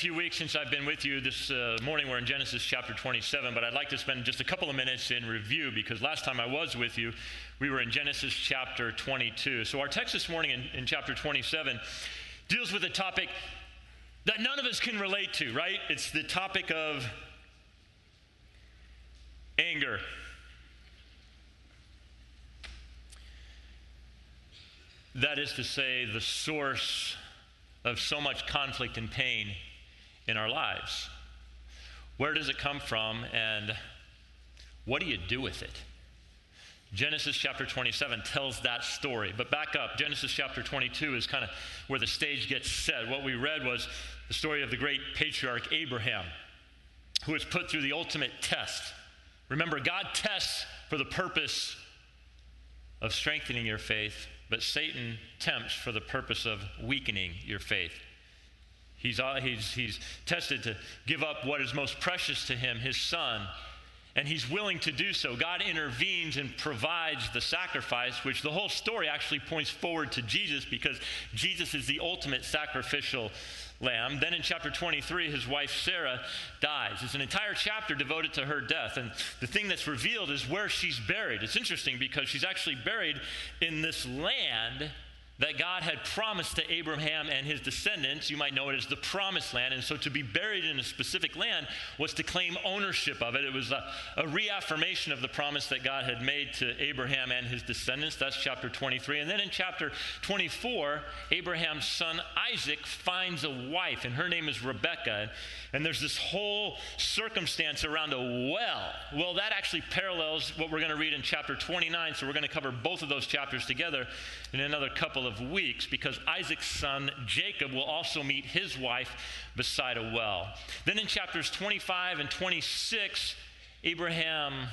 few weeks since I've been with you, this uh, morning we're in Genesis chapter 27, but I'd like to spend just a couple of minutes in review because last time I was with you, we were in Genesis chapter 22. So our text this morning in, in chapter 27 deals with a topic that none of us can relate to, right? It's the topic of anger. That is to say, the source of so much conflict and pain in our lives? Where does it come from, and what do you do with it? Genesis chapter 27 tells that story. But back up, Genesis chapter 22 is kind of where the stage gets set. What we read was the story of the great patriarch Abraham, who was put through the ultimate test. Remember, God tests for the purpose of strengthening your faith but Satan tempts for the purpose of weakening your faith. He's, uh, he's, he's tested to give up what is most precious to him, his son, and he's willing to do so. God intervenes and provides the sacrifice, which the whole story actually points forward to Jesus because Jesus is the ultimate sacrificial lamb. Then in chapter 23, his wife Sarah dies. It's an entire chapter devoted to her death. And the thing that's revealed is where she's buried. It's interesting because she's actually buried in this land that God had promised to Abraham and his descendants. You might know it as the promised land. And so to be buried in a specific land was to claim ownership of it. It was a, a, reaffirmation of the promise that God had made to Abraham and his descendants. That's chapter 23. And then in chapter 24, Abraham's son Isaac finds a wife, and her name is Rebekah. And there's this whole circumstance around a well. Well, that actually parallels what we're going to read in chapter 29. So we're going to cover both of those chapters together in another couple of weeks because Isaac's son Jacob will also meet his wife beside a well. Then in chapters 25 and 26, Abraham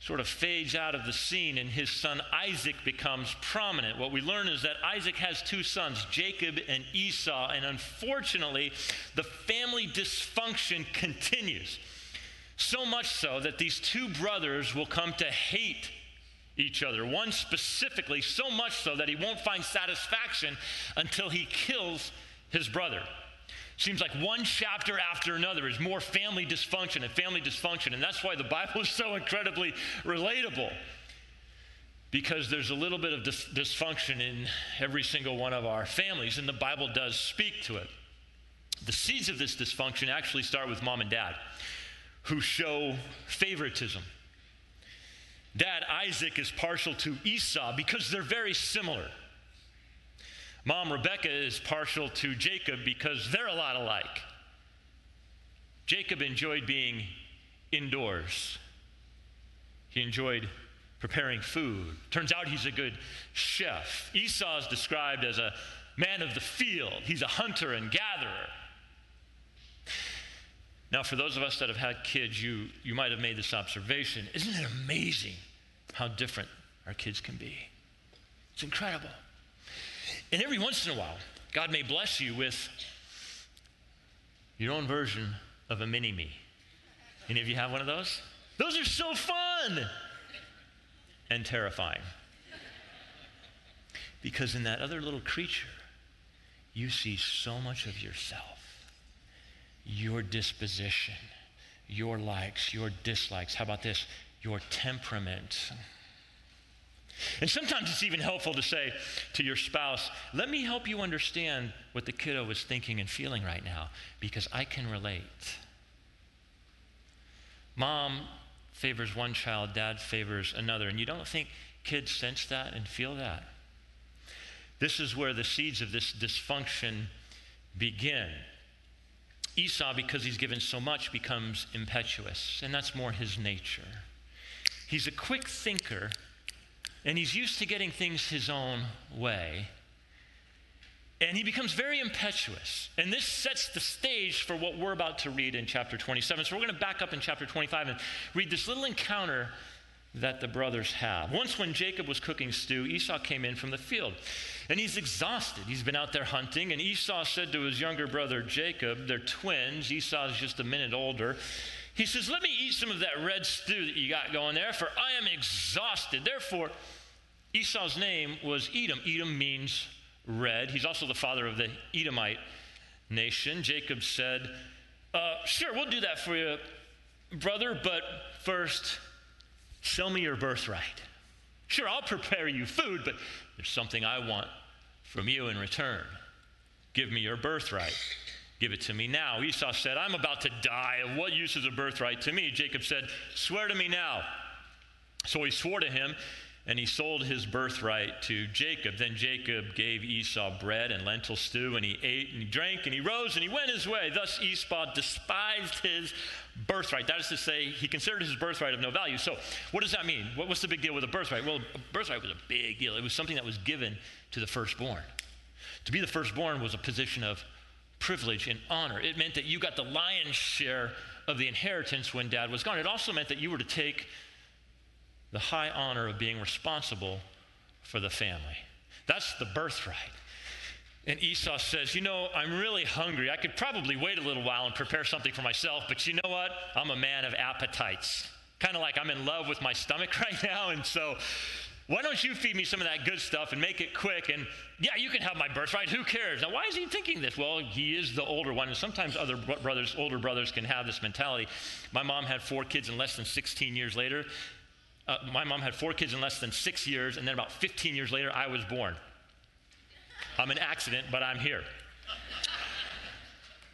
sort of fades out of the scene and his son Isaac becomes prominent. What we learn is that Isaac has two sons, Jacob and Esau, and unfortunately, the family dysfunction continues. So much so that these two brothers will come to hate each other. One specifically, so much so that he won't find satisfaction until he kills his brother. Seems like one chapter after another is more family dysfunction and family dysfunction. And that's why the Bible is so incredibly relatable. Because there's a little bit of dis- dysfunction in every single one of our families, and the Bible does speak to it. The seeds of this dysfunction actually start with mom and dad, who show favoritism. Dad Isaac is partial to Esau because they're very similar. Mom Rebecca is partial to Jacob because they're a lot alike. Jacob enjoyed being indoors, he enjoyed preparing food. Turns out he's a good chef. Esau is described as a man of the field, he's a hunter and gatherer. Now, for those of us that have had kids, you, you might have made this observation. Isn't it amazing how different our kids can be? It's incredible. And every once in a while, God may bless you with your own version of a mini me. Any of you have one of those? Those are so fun and terrifying. Because in that other little creature, you see so much of yourself, your disposition, your likes, your dislikes. How about this? Your temperament. And sometimes it's even helpful to say to your spouse, let me help you understand what the kiddo is thinking and feeling right now because I can relate. Mom favors one child, dad favors another. And you don't think kids sense that and feel that? This is where the seeds of this dysfunction begin. Esau, because he's given so much, becomes impetuous, and that's more his nature. He's a quick thinker and he's used to getting things his own way. And he becomes very impetuous. And this sets the stage for what we're about to read in chapter 27. So we're going to back up in chapter 25 and read this little encounter that the brothers have. Once, when Jacob was cooking stew, Esau came in from the field. And he's exhausted. He's been out there hunting. And Esau said to his younger brother Jacob, they're twins. Esau's just a minute older. He says, Let me eat some of that red stew that you got going there, for I am exhausted. Therefore, Esau's name was Edom. Edom means red. He's also the father of the Edomite nation. Jacob said, uh, Sure, we'll do that for you, brother, but first, sell me your birthright. Sure, I'll prepare you food, but there's something I want from you in return. Give me your birthright. Give it to me now. Esau said, I'm about to die. What use is a birthright to me? Jacob said, Swear to me now. So he swore to him, and he sold his birthright to Jacob. Then Jacob gave Esau bread and lentil stew, and he ate and he drank, and he rose and he went his way. Thus Esau despised his birthright. That is to say, he considered his birthright of no value. So, what does that mean? What, what's the big deal with a birthright? Well, a birthright was a big deal. It was something that was given to the firstborn. To be the firstborn was a position of privilege and honor. It meant that you got the lion's share of the inheritance when dad was gone. It also meant that you were to take the high honor of being responsible for the family. That's the birthright. And Esau says, You know, I'm really hungry. I could probably wait a little while and prepare something for myself, but you know what? I'm a man of appetites. Kind of like I'm in love with my stomach right now. And so, why don't you feed me some of that good stuff and make it quick? And yeah, you can have my birthright. Who cares? Now, why is he thinking this? Well, he is the older one. And sometimes other brothers, older brothers, can have this mentality. My mom had four kids, and less than 16 years later, uh, my mom had four kids in less than six years, and then about 15 years later, I was born. I'm an accident, but I'm here.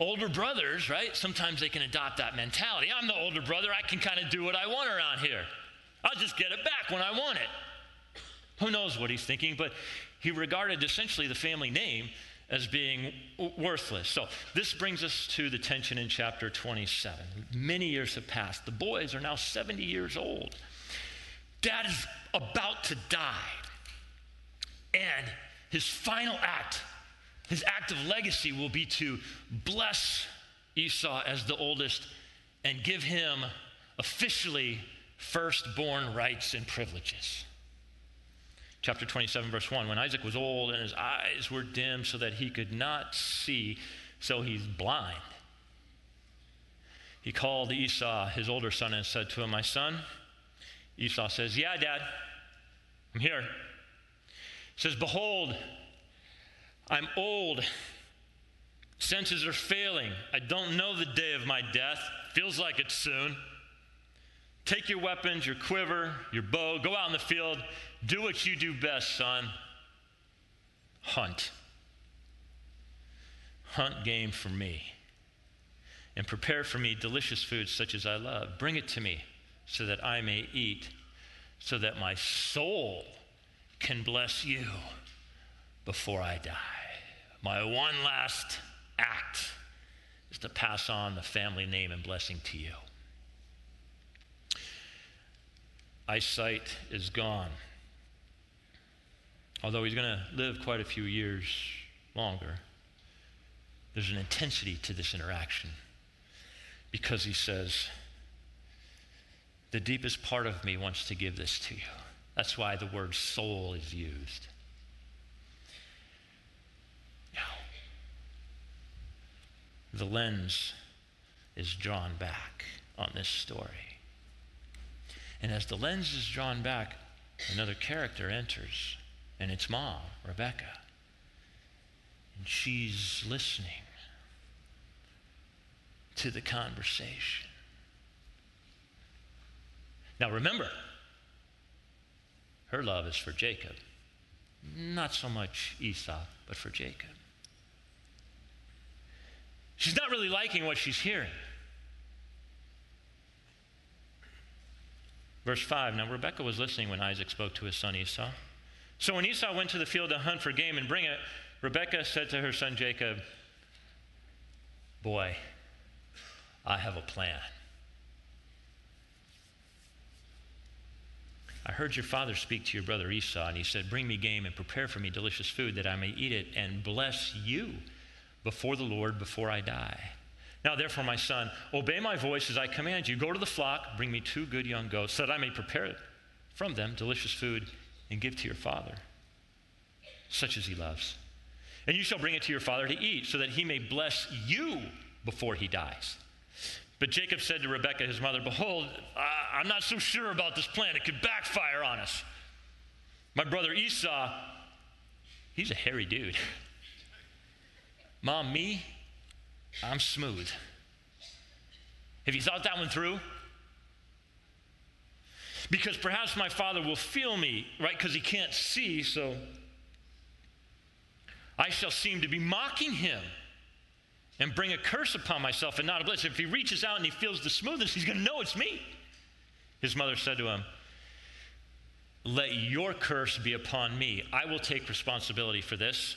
older brothers, right? Sometimes they can adopt that mentality. I'm the older brother, I can kind of do what I want around here. I'll just get it back when I want it. Who knows what he's thinking, but he regarded essentially the family name as being worthless. So, this brings us to the tension in chapter 27. Many years have passed. The boys are now 70 years old. Dad is about to die. And his final act, his act of legacy, will be to bless Esau as the oldest and give him officially firstborn rights and privileges. Chapter 27, verse 1 When Isaac was old and his eyes were dim so that he could not see, so he's blind, he called Esau, his older son, and said to him, My son, Esau says, Yeah, Dad, I'm here. He says, Behold, I'm old. Senses are failing. I don't know the day of my death. Feels like it's soon. Take your weapons, your quiver, your bow, go out in the field, do what you do best, son. Hunt. Hunt game for me. And prepare for me delicious food such as I love. Bring it to me so that I may eat, so that my soul can bless you before I die. My one last act is to pass on the family name and blessing to you. Eyesight is gone. Although he's going to live quite a few years longer, there's an intensity to this interaction because he says, the deepest part of me wants to give this to you. That's why the word soul is used. Now, the lens is drawn back on this story. And as the lens is drawn back, another character enters, and it's mom, Rebecca. And she's listening to the conversation. Now remember, her love is for Jacob. Not so much Esau, but for Jacob. She's not really liking what she's hearing. Verse 5 Now Rebekah was listening when Isaac spoke to his son Esau. So when Esau went to the field to hunt for game and bring it, Rebekah said to her son Jacob, Boy, I have a plan. I heard your father speak to your brother Esau, and he said, Bring me game and prepare for me delicious food that I may eat it and bless you before the Lord before I die. Now, therefore, my son, obey my voice as I command you. Go to the flock, bring me two good young goats, so that I may prepare from them delicious food and give to your father, such as he loves. And you shall bring it to your father to eat, so that he may bless you before he dies. But Jacob said to Rebekah, his mother, Behold, I'm not so sure about this plan. It could backfire on us. My brother Esau, he's a hairy dude. Mom, me, I'm smooth. Have you thought that one through? Because perhaps my father will feel me, right? Because he can't see, so I shall seem to be mocking him and bring a curse upon myself and not a blessing. If he reaches out and he feels the smoothness, he's going to know it's me. His mother said to him, Let your curse be upon me. I will take responsibility for this.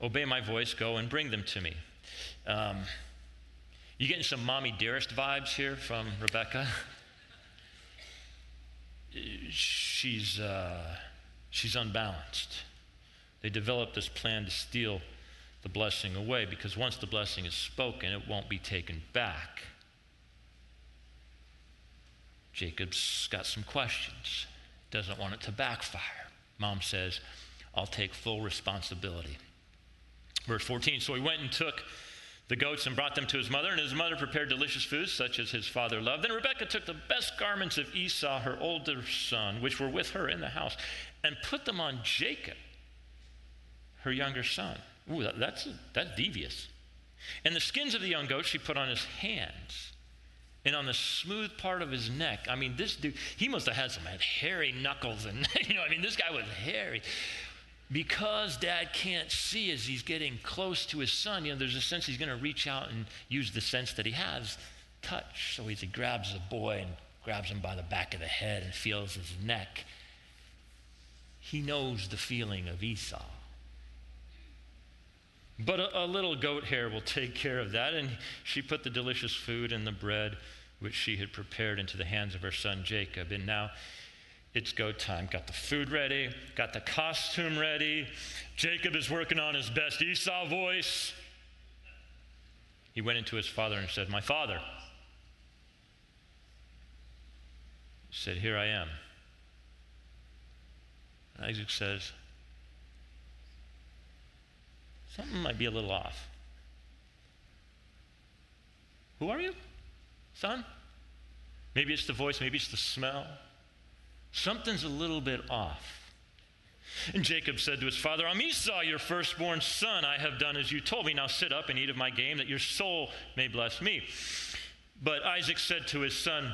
Obey my voice, go and bring them to me. Um, you getting some mommy dearest vibes here from Rebecca? she's, uh, she's unbalanced. They developed this plan to steal the blessing away because once the blessing is spoken, it won't be taken back. Jacob's got some questions, doesn't want it to backfire. Mom says, I'll take full responsibility. Verse 14 So he went and took the goats and brought them to his mother, and his mother prepared delicious foods such as his father loved. Then Rebekah took the best garments of Esau, her older son, which were with her in the house, and put them on Jacob, her younger son. Ooh, that, that's, that's devious. And the skins of the young goats she put on his hands and on the smooth part of his neck. I mean, this dude, he must have had some had hairy knuckles. And, you know, I mean, this guy was hairy because dad can't see as he's getting close to his son, you know, there's a sense he's going to reach out and use the sense that he has touch. So he grabs the boy and grabs him by the back of the head and feels his neck. He knows the feeling of Esau. But a, a, little goat hair will take care of that. And she put the delicious food and the bread which she had prepared into the hands of her son Jacob. And now it's go time. Got the food ready, got the costume ready. Jacob is working on his best Esau voice. He went into his father and said, My father. He said, Here I am. Isaac says, Something might be a little off. Who are you, son? Maybe it's the voice, maybe it's the smell. Something's a little bit off. And Jacob said to his father, I'm Esau, your firstborn son. I have done as you told me. Now sit up and eat of my game, that your soul may bless me. But Isaac said to his son,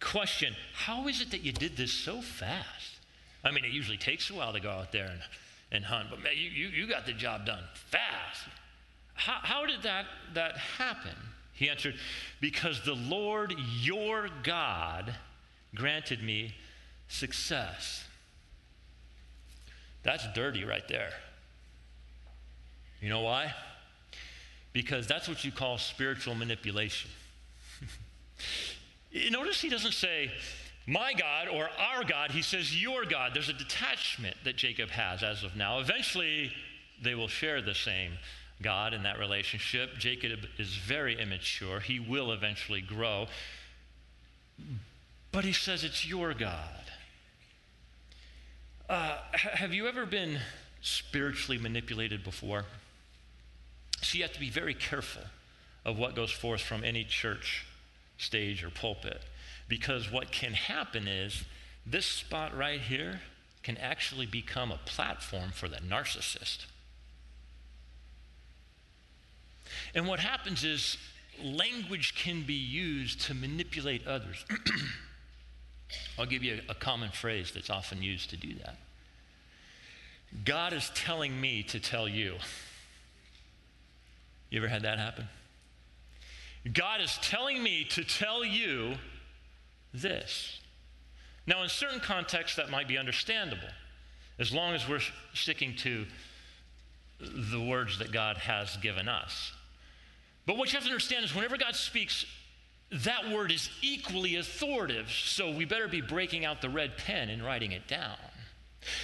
Question, how is it that you did this so fast? I mean, it usually takes a while to go out there and, and hunt, but man, you, you, you got the job done fast. How, how did that, that happen? He answered, Because the Lord your God granted me success. That's dirty right there. You know why? Because that's what you call spiritual manipulation. Notice he doesn't say, my God or our God, he says your God. There's a detachment that Jacob has as of now. Eventually, they will share the same God in that relationship. Jacob is very immature. He will eventually grow. But he says it's your God. Uh, have you ever been spiritually manipulated before? So you have to be very careful of what goes forth from any church stage or pulpit. Because what can happen is this spot right here can actually become a platform for the narcissist. And what happens is language can be used to manipulate others. I'll give you a, common phrase that's often used to do that. God is telling me to tell you. You ever had that happen? God is telling me to tell you this. Now, in certain contexts, that might be understandable, as long as we're sticking to the words that God has given us. But what you have to understand is whenever God speaks that word is equally authoritative, so we better be breaking out the red pen and writing it down.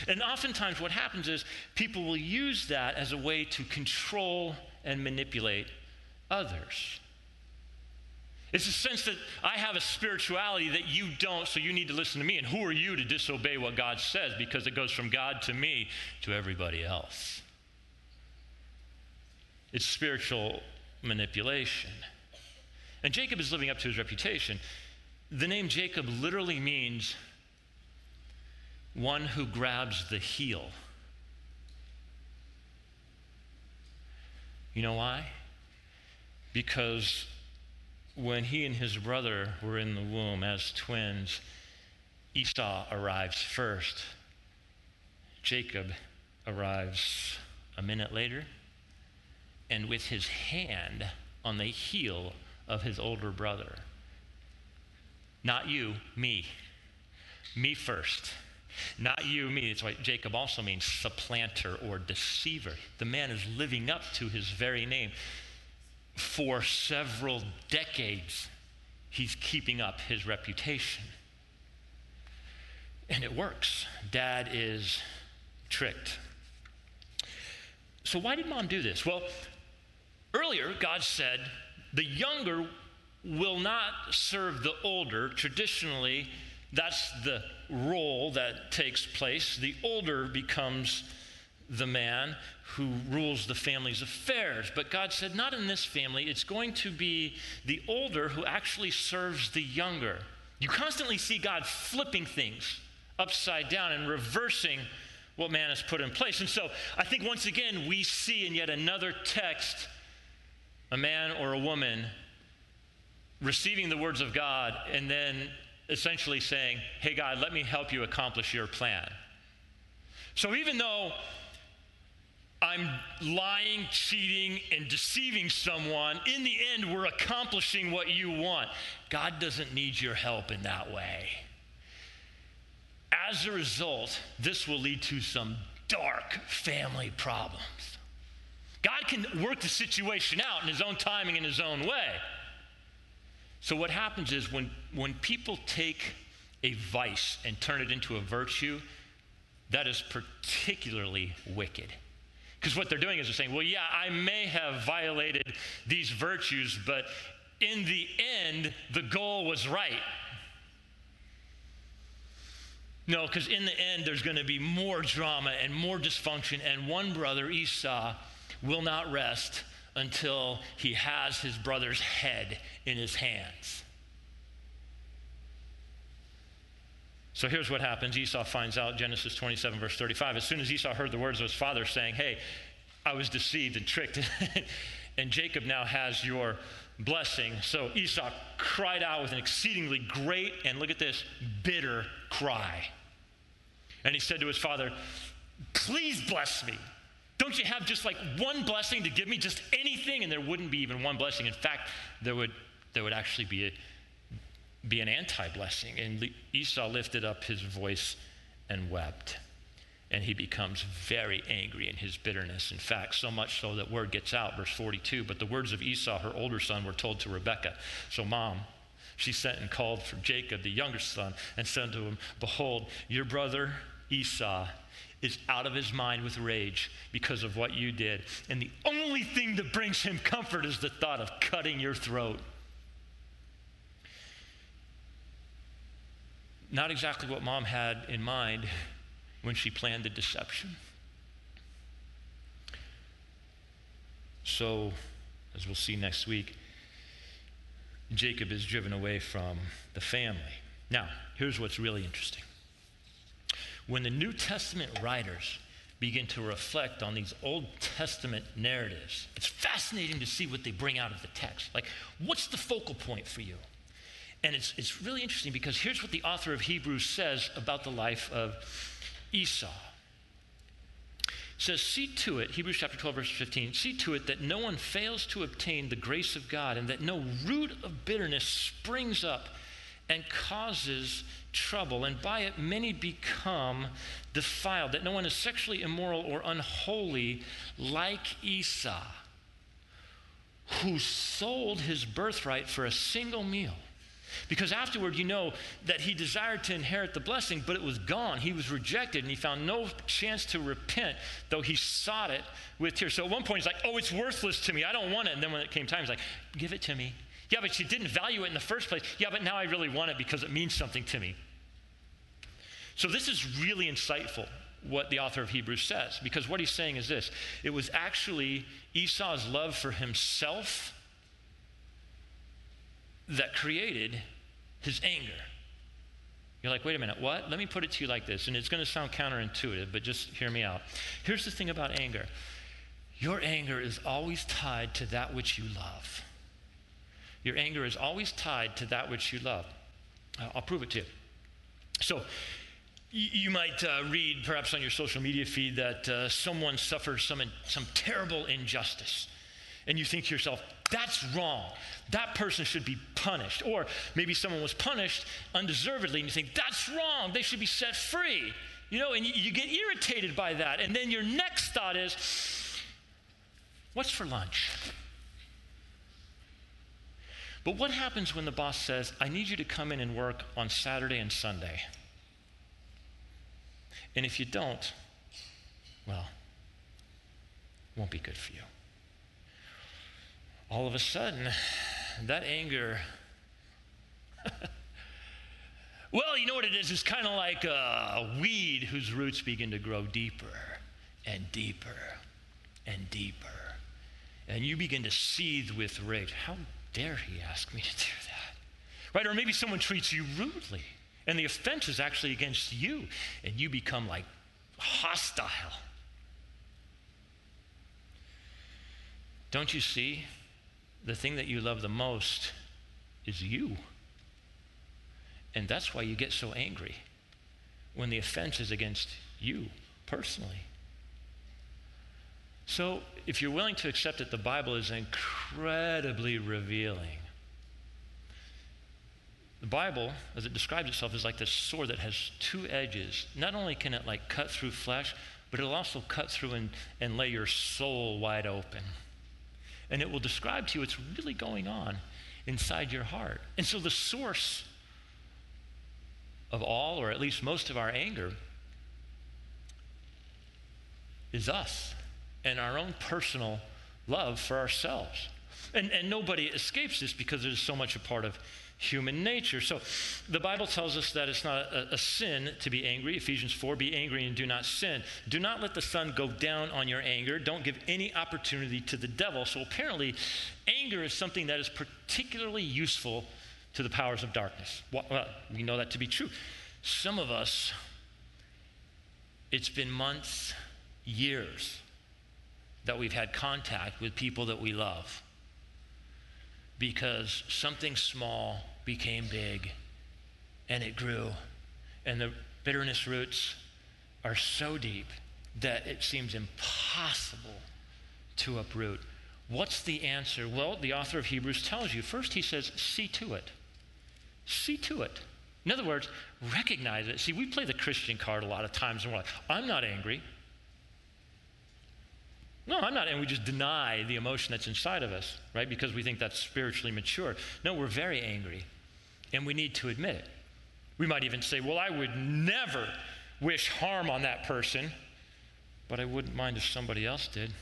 And oftentimes, what happens is people will use that as a way to control and manipulate others. It's a sense that I have a spirituality that you don't, so you need to listen to me. And who are you to disobey what God says? Because it goes from God to me to everybody else. It's spiritual manipulation. And Jacob is living up to his reputation. The name Jacob literally means one who grabs the heel. You know why? because when he and his brother were in the womb as twins, Esau arrives first. Jacob arrives a minute later, and with his hand on the heel of his older brother. Not you, me. Me first. Not you, me. That's why Jacob also means supplanter or deceiver. The man is living up to his very name. For several decades, he's keeping up his reputation. And it works. Dad is tricked. So, why did mom do this? Well, earlier, God said the younger will not serve the older. Traditionally, that's the role that takes place. The older becomes the man who rules the family's affairs. But God said, not in this family. It's going to be the older who actually serves the younger. You constantly see God flipping things upside down and reversing what man has put in place. And so I think once again we see in yet another text a man or a woman receiving the words of God and then essentially saying, Hey, God, let me help you accomplish your plan. So even though I'm lying, cheating, and deceiving someone, in the end, we're accomplishing what you want. God doesn't need your help in that way. As a result, this will lead to some dark family problems. God can work the situation out in his own timing, in his own way. So, what happens is when, when people take a vice and turn it into a virtue, that is particularly wicked. Because what they're doing is they're saying, well, yeah, I may have violated these virtues, but in the end, the goal was right. No, because in the end, there's going to be more drama and more dysfunction, and one brother, Esau, will not rest until he has his brother's head in his hands. So here's what happens Esau finds out, Genesis 27, verse 35. As soon as Esau heard the words of his father saying, Hey, I was deceived and tricked, and Jacob now has your blessing. So Esau cried out with an exceedingly great and look at this bitter cry. And he said to his father, Please bless me. Don't you have just like one blessing to give me, just anything? And there wouldn't be even one blessing. In fact, there would, there would actually be, a, be an anti blessing. And Esau lifted up his voice and wept. And he becomes very angry in his bitterness. In fact, so much so that word gets out, verse 42. But the words of Esau, her older son, were told to Rebekah. So, mom, she sent and called for Jacob, the younger son, and said to him, Behold, your brother Esau is out of his mind with rage because of what you did. And the only thing that brings him comfort is the thought of cutting your throat. Not exactly what mom had in mind when she planned the deception. So, as we'll see next week, Jacob is driven away from the family. Now, here's what's really interesting when the New Testament writers begin to reflect on these Old Testament narratives, it's fascinating to see what they bring out of the text. Like, what's the focal point for you? And it's, it's really interesting because here's what the author of Hebrews says about the life of Esau. It says, See to it, Hebrews chapter 12, verse 15, see to it that no one fails to obtain the grace of God and that no root of bitterness springs up and causes trouble, and by it many become defiled, that no one is sexually immoral or unholy like Esau, who sold his birthright for a single meal. Because afterward, you know that he desired to inherit the blessing, but it was gone. He was rejected, and he found no chance to repent, though he sought it with tears. So at one point, he's like, Oh, it's worthless to me. I don't want it. And then when it came time, he's like, Give it to me. Yeah, but you didn't value it in the first place. Yeah, but now I really want it because it means something to me. So this is really insightful what the author of Hebrews says, because what he's saying is this it was actually Esau's love for himself that created his anger. You're like, wait a minute, what? Let me put it to you like this, and it's going to sound counterintuitive, but just hear me out. Here's the thing about anger your anger is always tied to that which you love. Your anger is always tied to that which you love. I'll prove it to you. So, you might uh, read perhaps on your social media feed that uh, someone suffers some, some terrible injustice. And you think to yourself, that's wrong. That person should be punished. Or maybe someone was punished undeservedly and you think, that's wrong. They should be set free. You know, and you, you get irritated by that. And then your next thought is, what's for lunch? But what happens when the boss says, I need you to come in and work on Saturday and Sunday? And if you don't, well, won't be good for you. All of a sudden, that anger. well, you know what it is? It's kind of like a weed whose roots begin to grow deeper and deeper and deeper. And you begin to seethe with rage. How dare he ask me to do that? Right? Or maybe someone treats you rudely and the offense is actually against you, and you become like hostile. Don't you see? The thing that you love the most is you. And that's why you get so angry when the offense is against you personally. So, if you're willing to accept that the Bible is incredibly revealing the Bible, as it describes itself, is like this sword that has two edges. Not only can it like cut through flesh, but it'll also cut through and, and lay your soul wide open. And it will describe to you what's really going on inside your heart. And so the source of all, or at least most of our anger, is us and our own personal love for ourselves. And, and nobody escapes this because it is so much a part of human nature. So the Bible tells us that it's not a, a, sin to be angry. Ephesians 4 be angry and do not sin. Do not let the sun go down on your anger. Don't give any opportunity to the devil. So apparently, anger is something that is particularly useful to the powers of darkness. Well, we know that to be true. Some of us, it's been months, years that we've had contact with people that we love because something small became big and it grew. And the bitterness roots are so deep that it seems impossible to uproot. What's the answer? Well, the author of Hebrews tells you. First, he says, see to it. See to it. In other words, recognize it. See, we play the Christian card a lot of times and we're like, I'm not angry. No, I'm not. And we just deny the emotion that's inside of us, right? Because we think that's spiritually mature. No, we're very angry. And we need to admit it. We might even say, well, I would never wish harm on that person, but I wouldn't mind if somebody else did.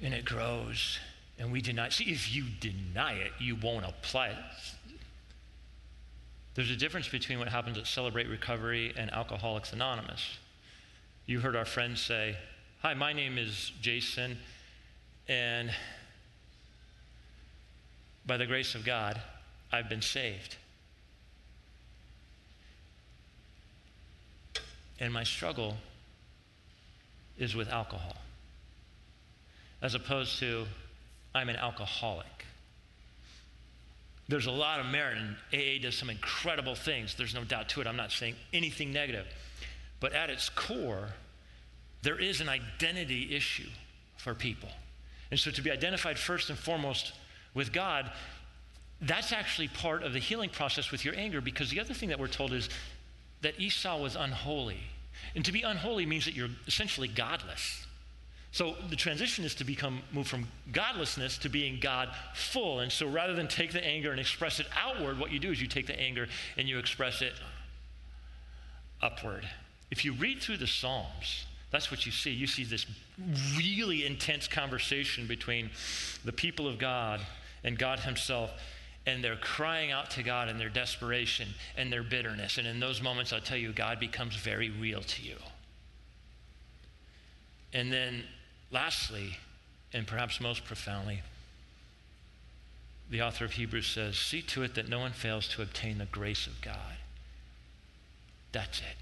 And it grows, and we deny. See, if you deny it, you won't apply it. There's a difference between what happens at Celebrate Recovery and Alcoholics Anonymous. You heard our friend say, Hi, my name is Jason, and by the grace of God, I've been saved. And my struggle is with alcohol, as opposed to I'm an alcoholic. There's a lot of merit, and AA does some incredible things. There's no doubt to it. I'm not saying anything negative. But at its core, there is an identity issue for people. And so to be identified first and foremost with God, that's actually part of the healing process with your anger because the other thing that we're told is that Esau was unholy. And to be unholy means that you're essentially godless. So the transition is to become move from godlessness to being God full. And so rather than take the anger and express it outward, what you do is you take the anger and you express it upward. If you read through the Psalms, that's what you see. You see this really intense conversation between the people of God and God Himself. And they're crying out to God in their desperation and their bitterness. And in those moments, I'll tell you, God becomes very real to you. And then Lastly, and perhaps most profoundly, the author of Hebrews says, See to it that no one fails to obtain the grace of God. That's it.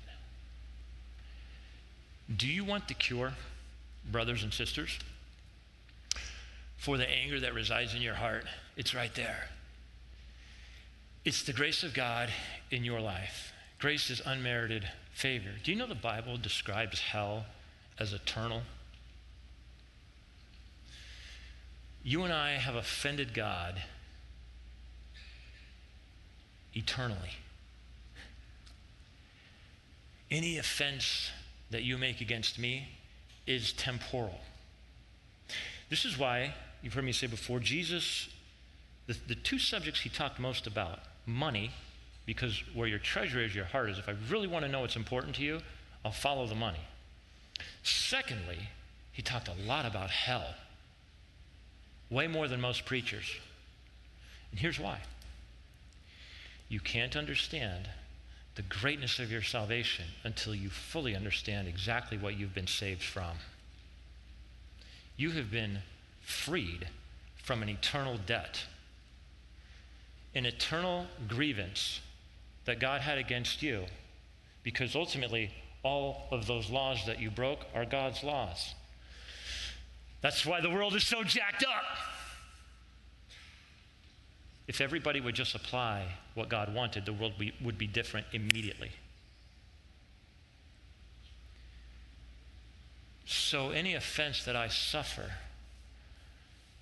Do you want the cure, brothers and sisters? for the anger that resides in your heart, it's right there. It's the grace of God in your life. Grace is unmerited favor. Do you know the Bible describes hell as eternal? You and I have offended God eternally. Any offense that you make against me is temporal. This is why, you've heard me say before, Jesus, the, the two subjects he talked most about money, because where your treasure is, your heart is. If I really want to know what's important to you, I'll follow the money. Secondly, he talked a lot about hell, way more than most preachers. And here's why you can't understand the greatness of your salvation until you fully understand exactly what you've been saved from. You have been freed from an eternal debt, an eternal grievance that God had against you, because ultimately, all of those laws that you broke are God's laws. That's why the world is so jacked up. If everybody would just apply what God wanted, the world would be different immediately. So, any offense that I suffer,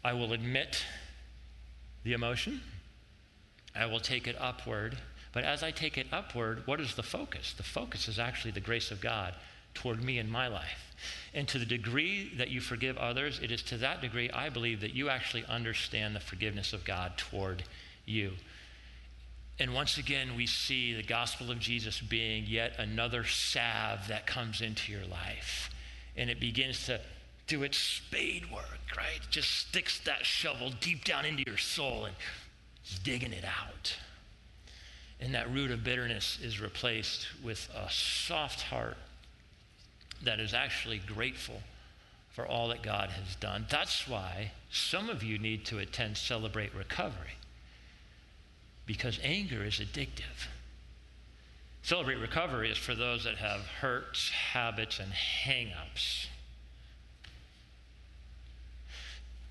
I will admit the emotion, I will take it upward. But as I take it upward, what is the focus? The focus is actually the grace of God toward me in my life. And to the degree that you forgive others, it is to that degree I believe that you actually understand the forgiveness of God toward you. And once again, we see the gospel of Jesus being yet another salve that comes into your life. And it begins to do its spade work, right? It just sticks that shovel deep down into your soul and is digging it out. And that root of bitterness is replaced with a soft heart that is actually grateful for all that God has done. That's why some of you need to attend Celebrate Recovery because anger is addictive. Celebrate recovery is for those that have hurts, habits, and hang ups.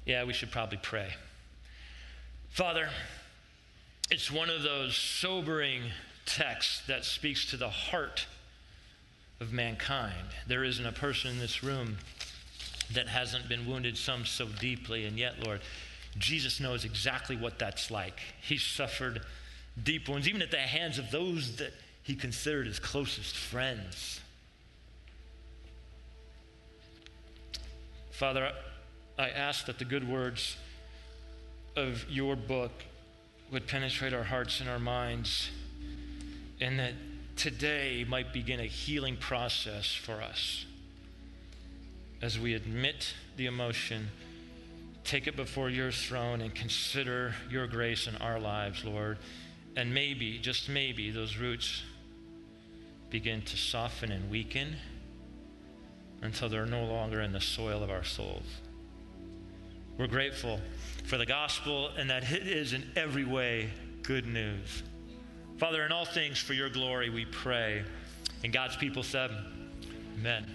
Yeah, we should probably pray. Father, it's one of those sobering texts that speaks to the heart of mankind. There isn't a person in this room that hasn't been wounded, some so deeply, and yet, Lord, Jesus knows exactly what that's like. He suffered deep wounds, even at the hands of those that he considered his closest friends. Father, I ask that the good words of your book would penetrate our hearts and our minds, and that today might begin a healing process for us as we admit the emotion take it before your throne and consider your grace in our lives, Lord. And maybe, just maybe, those roots begin to soften and weaken until they're no longer in the soil of our souls. We're grateful for the gospel and that it is in every way good news. Father, in all things for your glory we pray. And God's people said, Amen.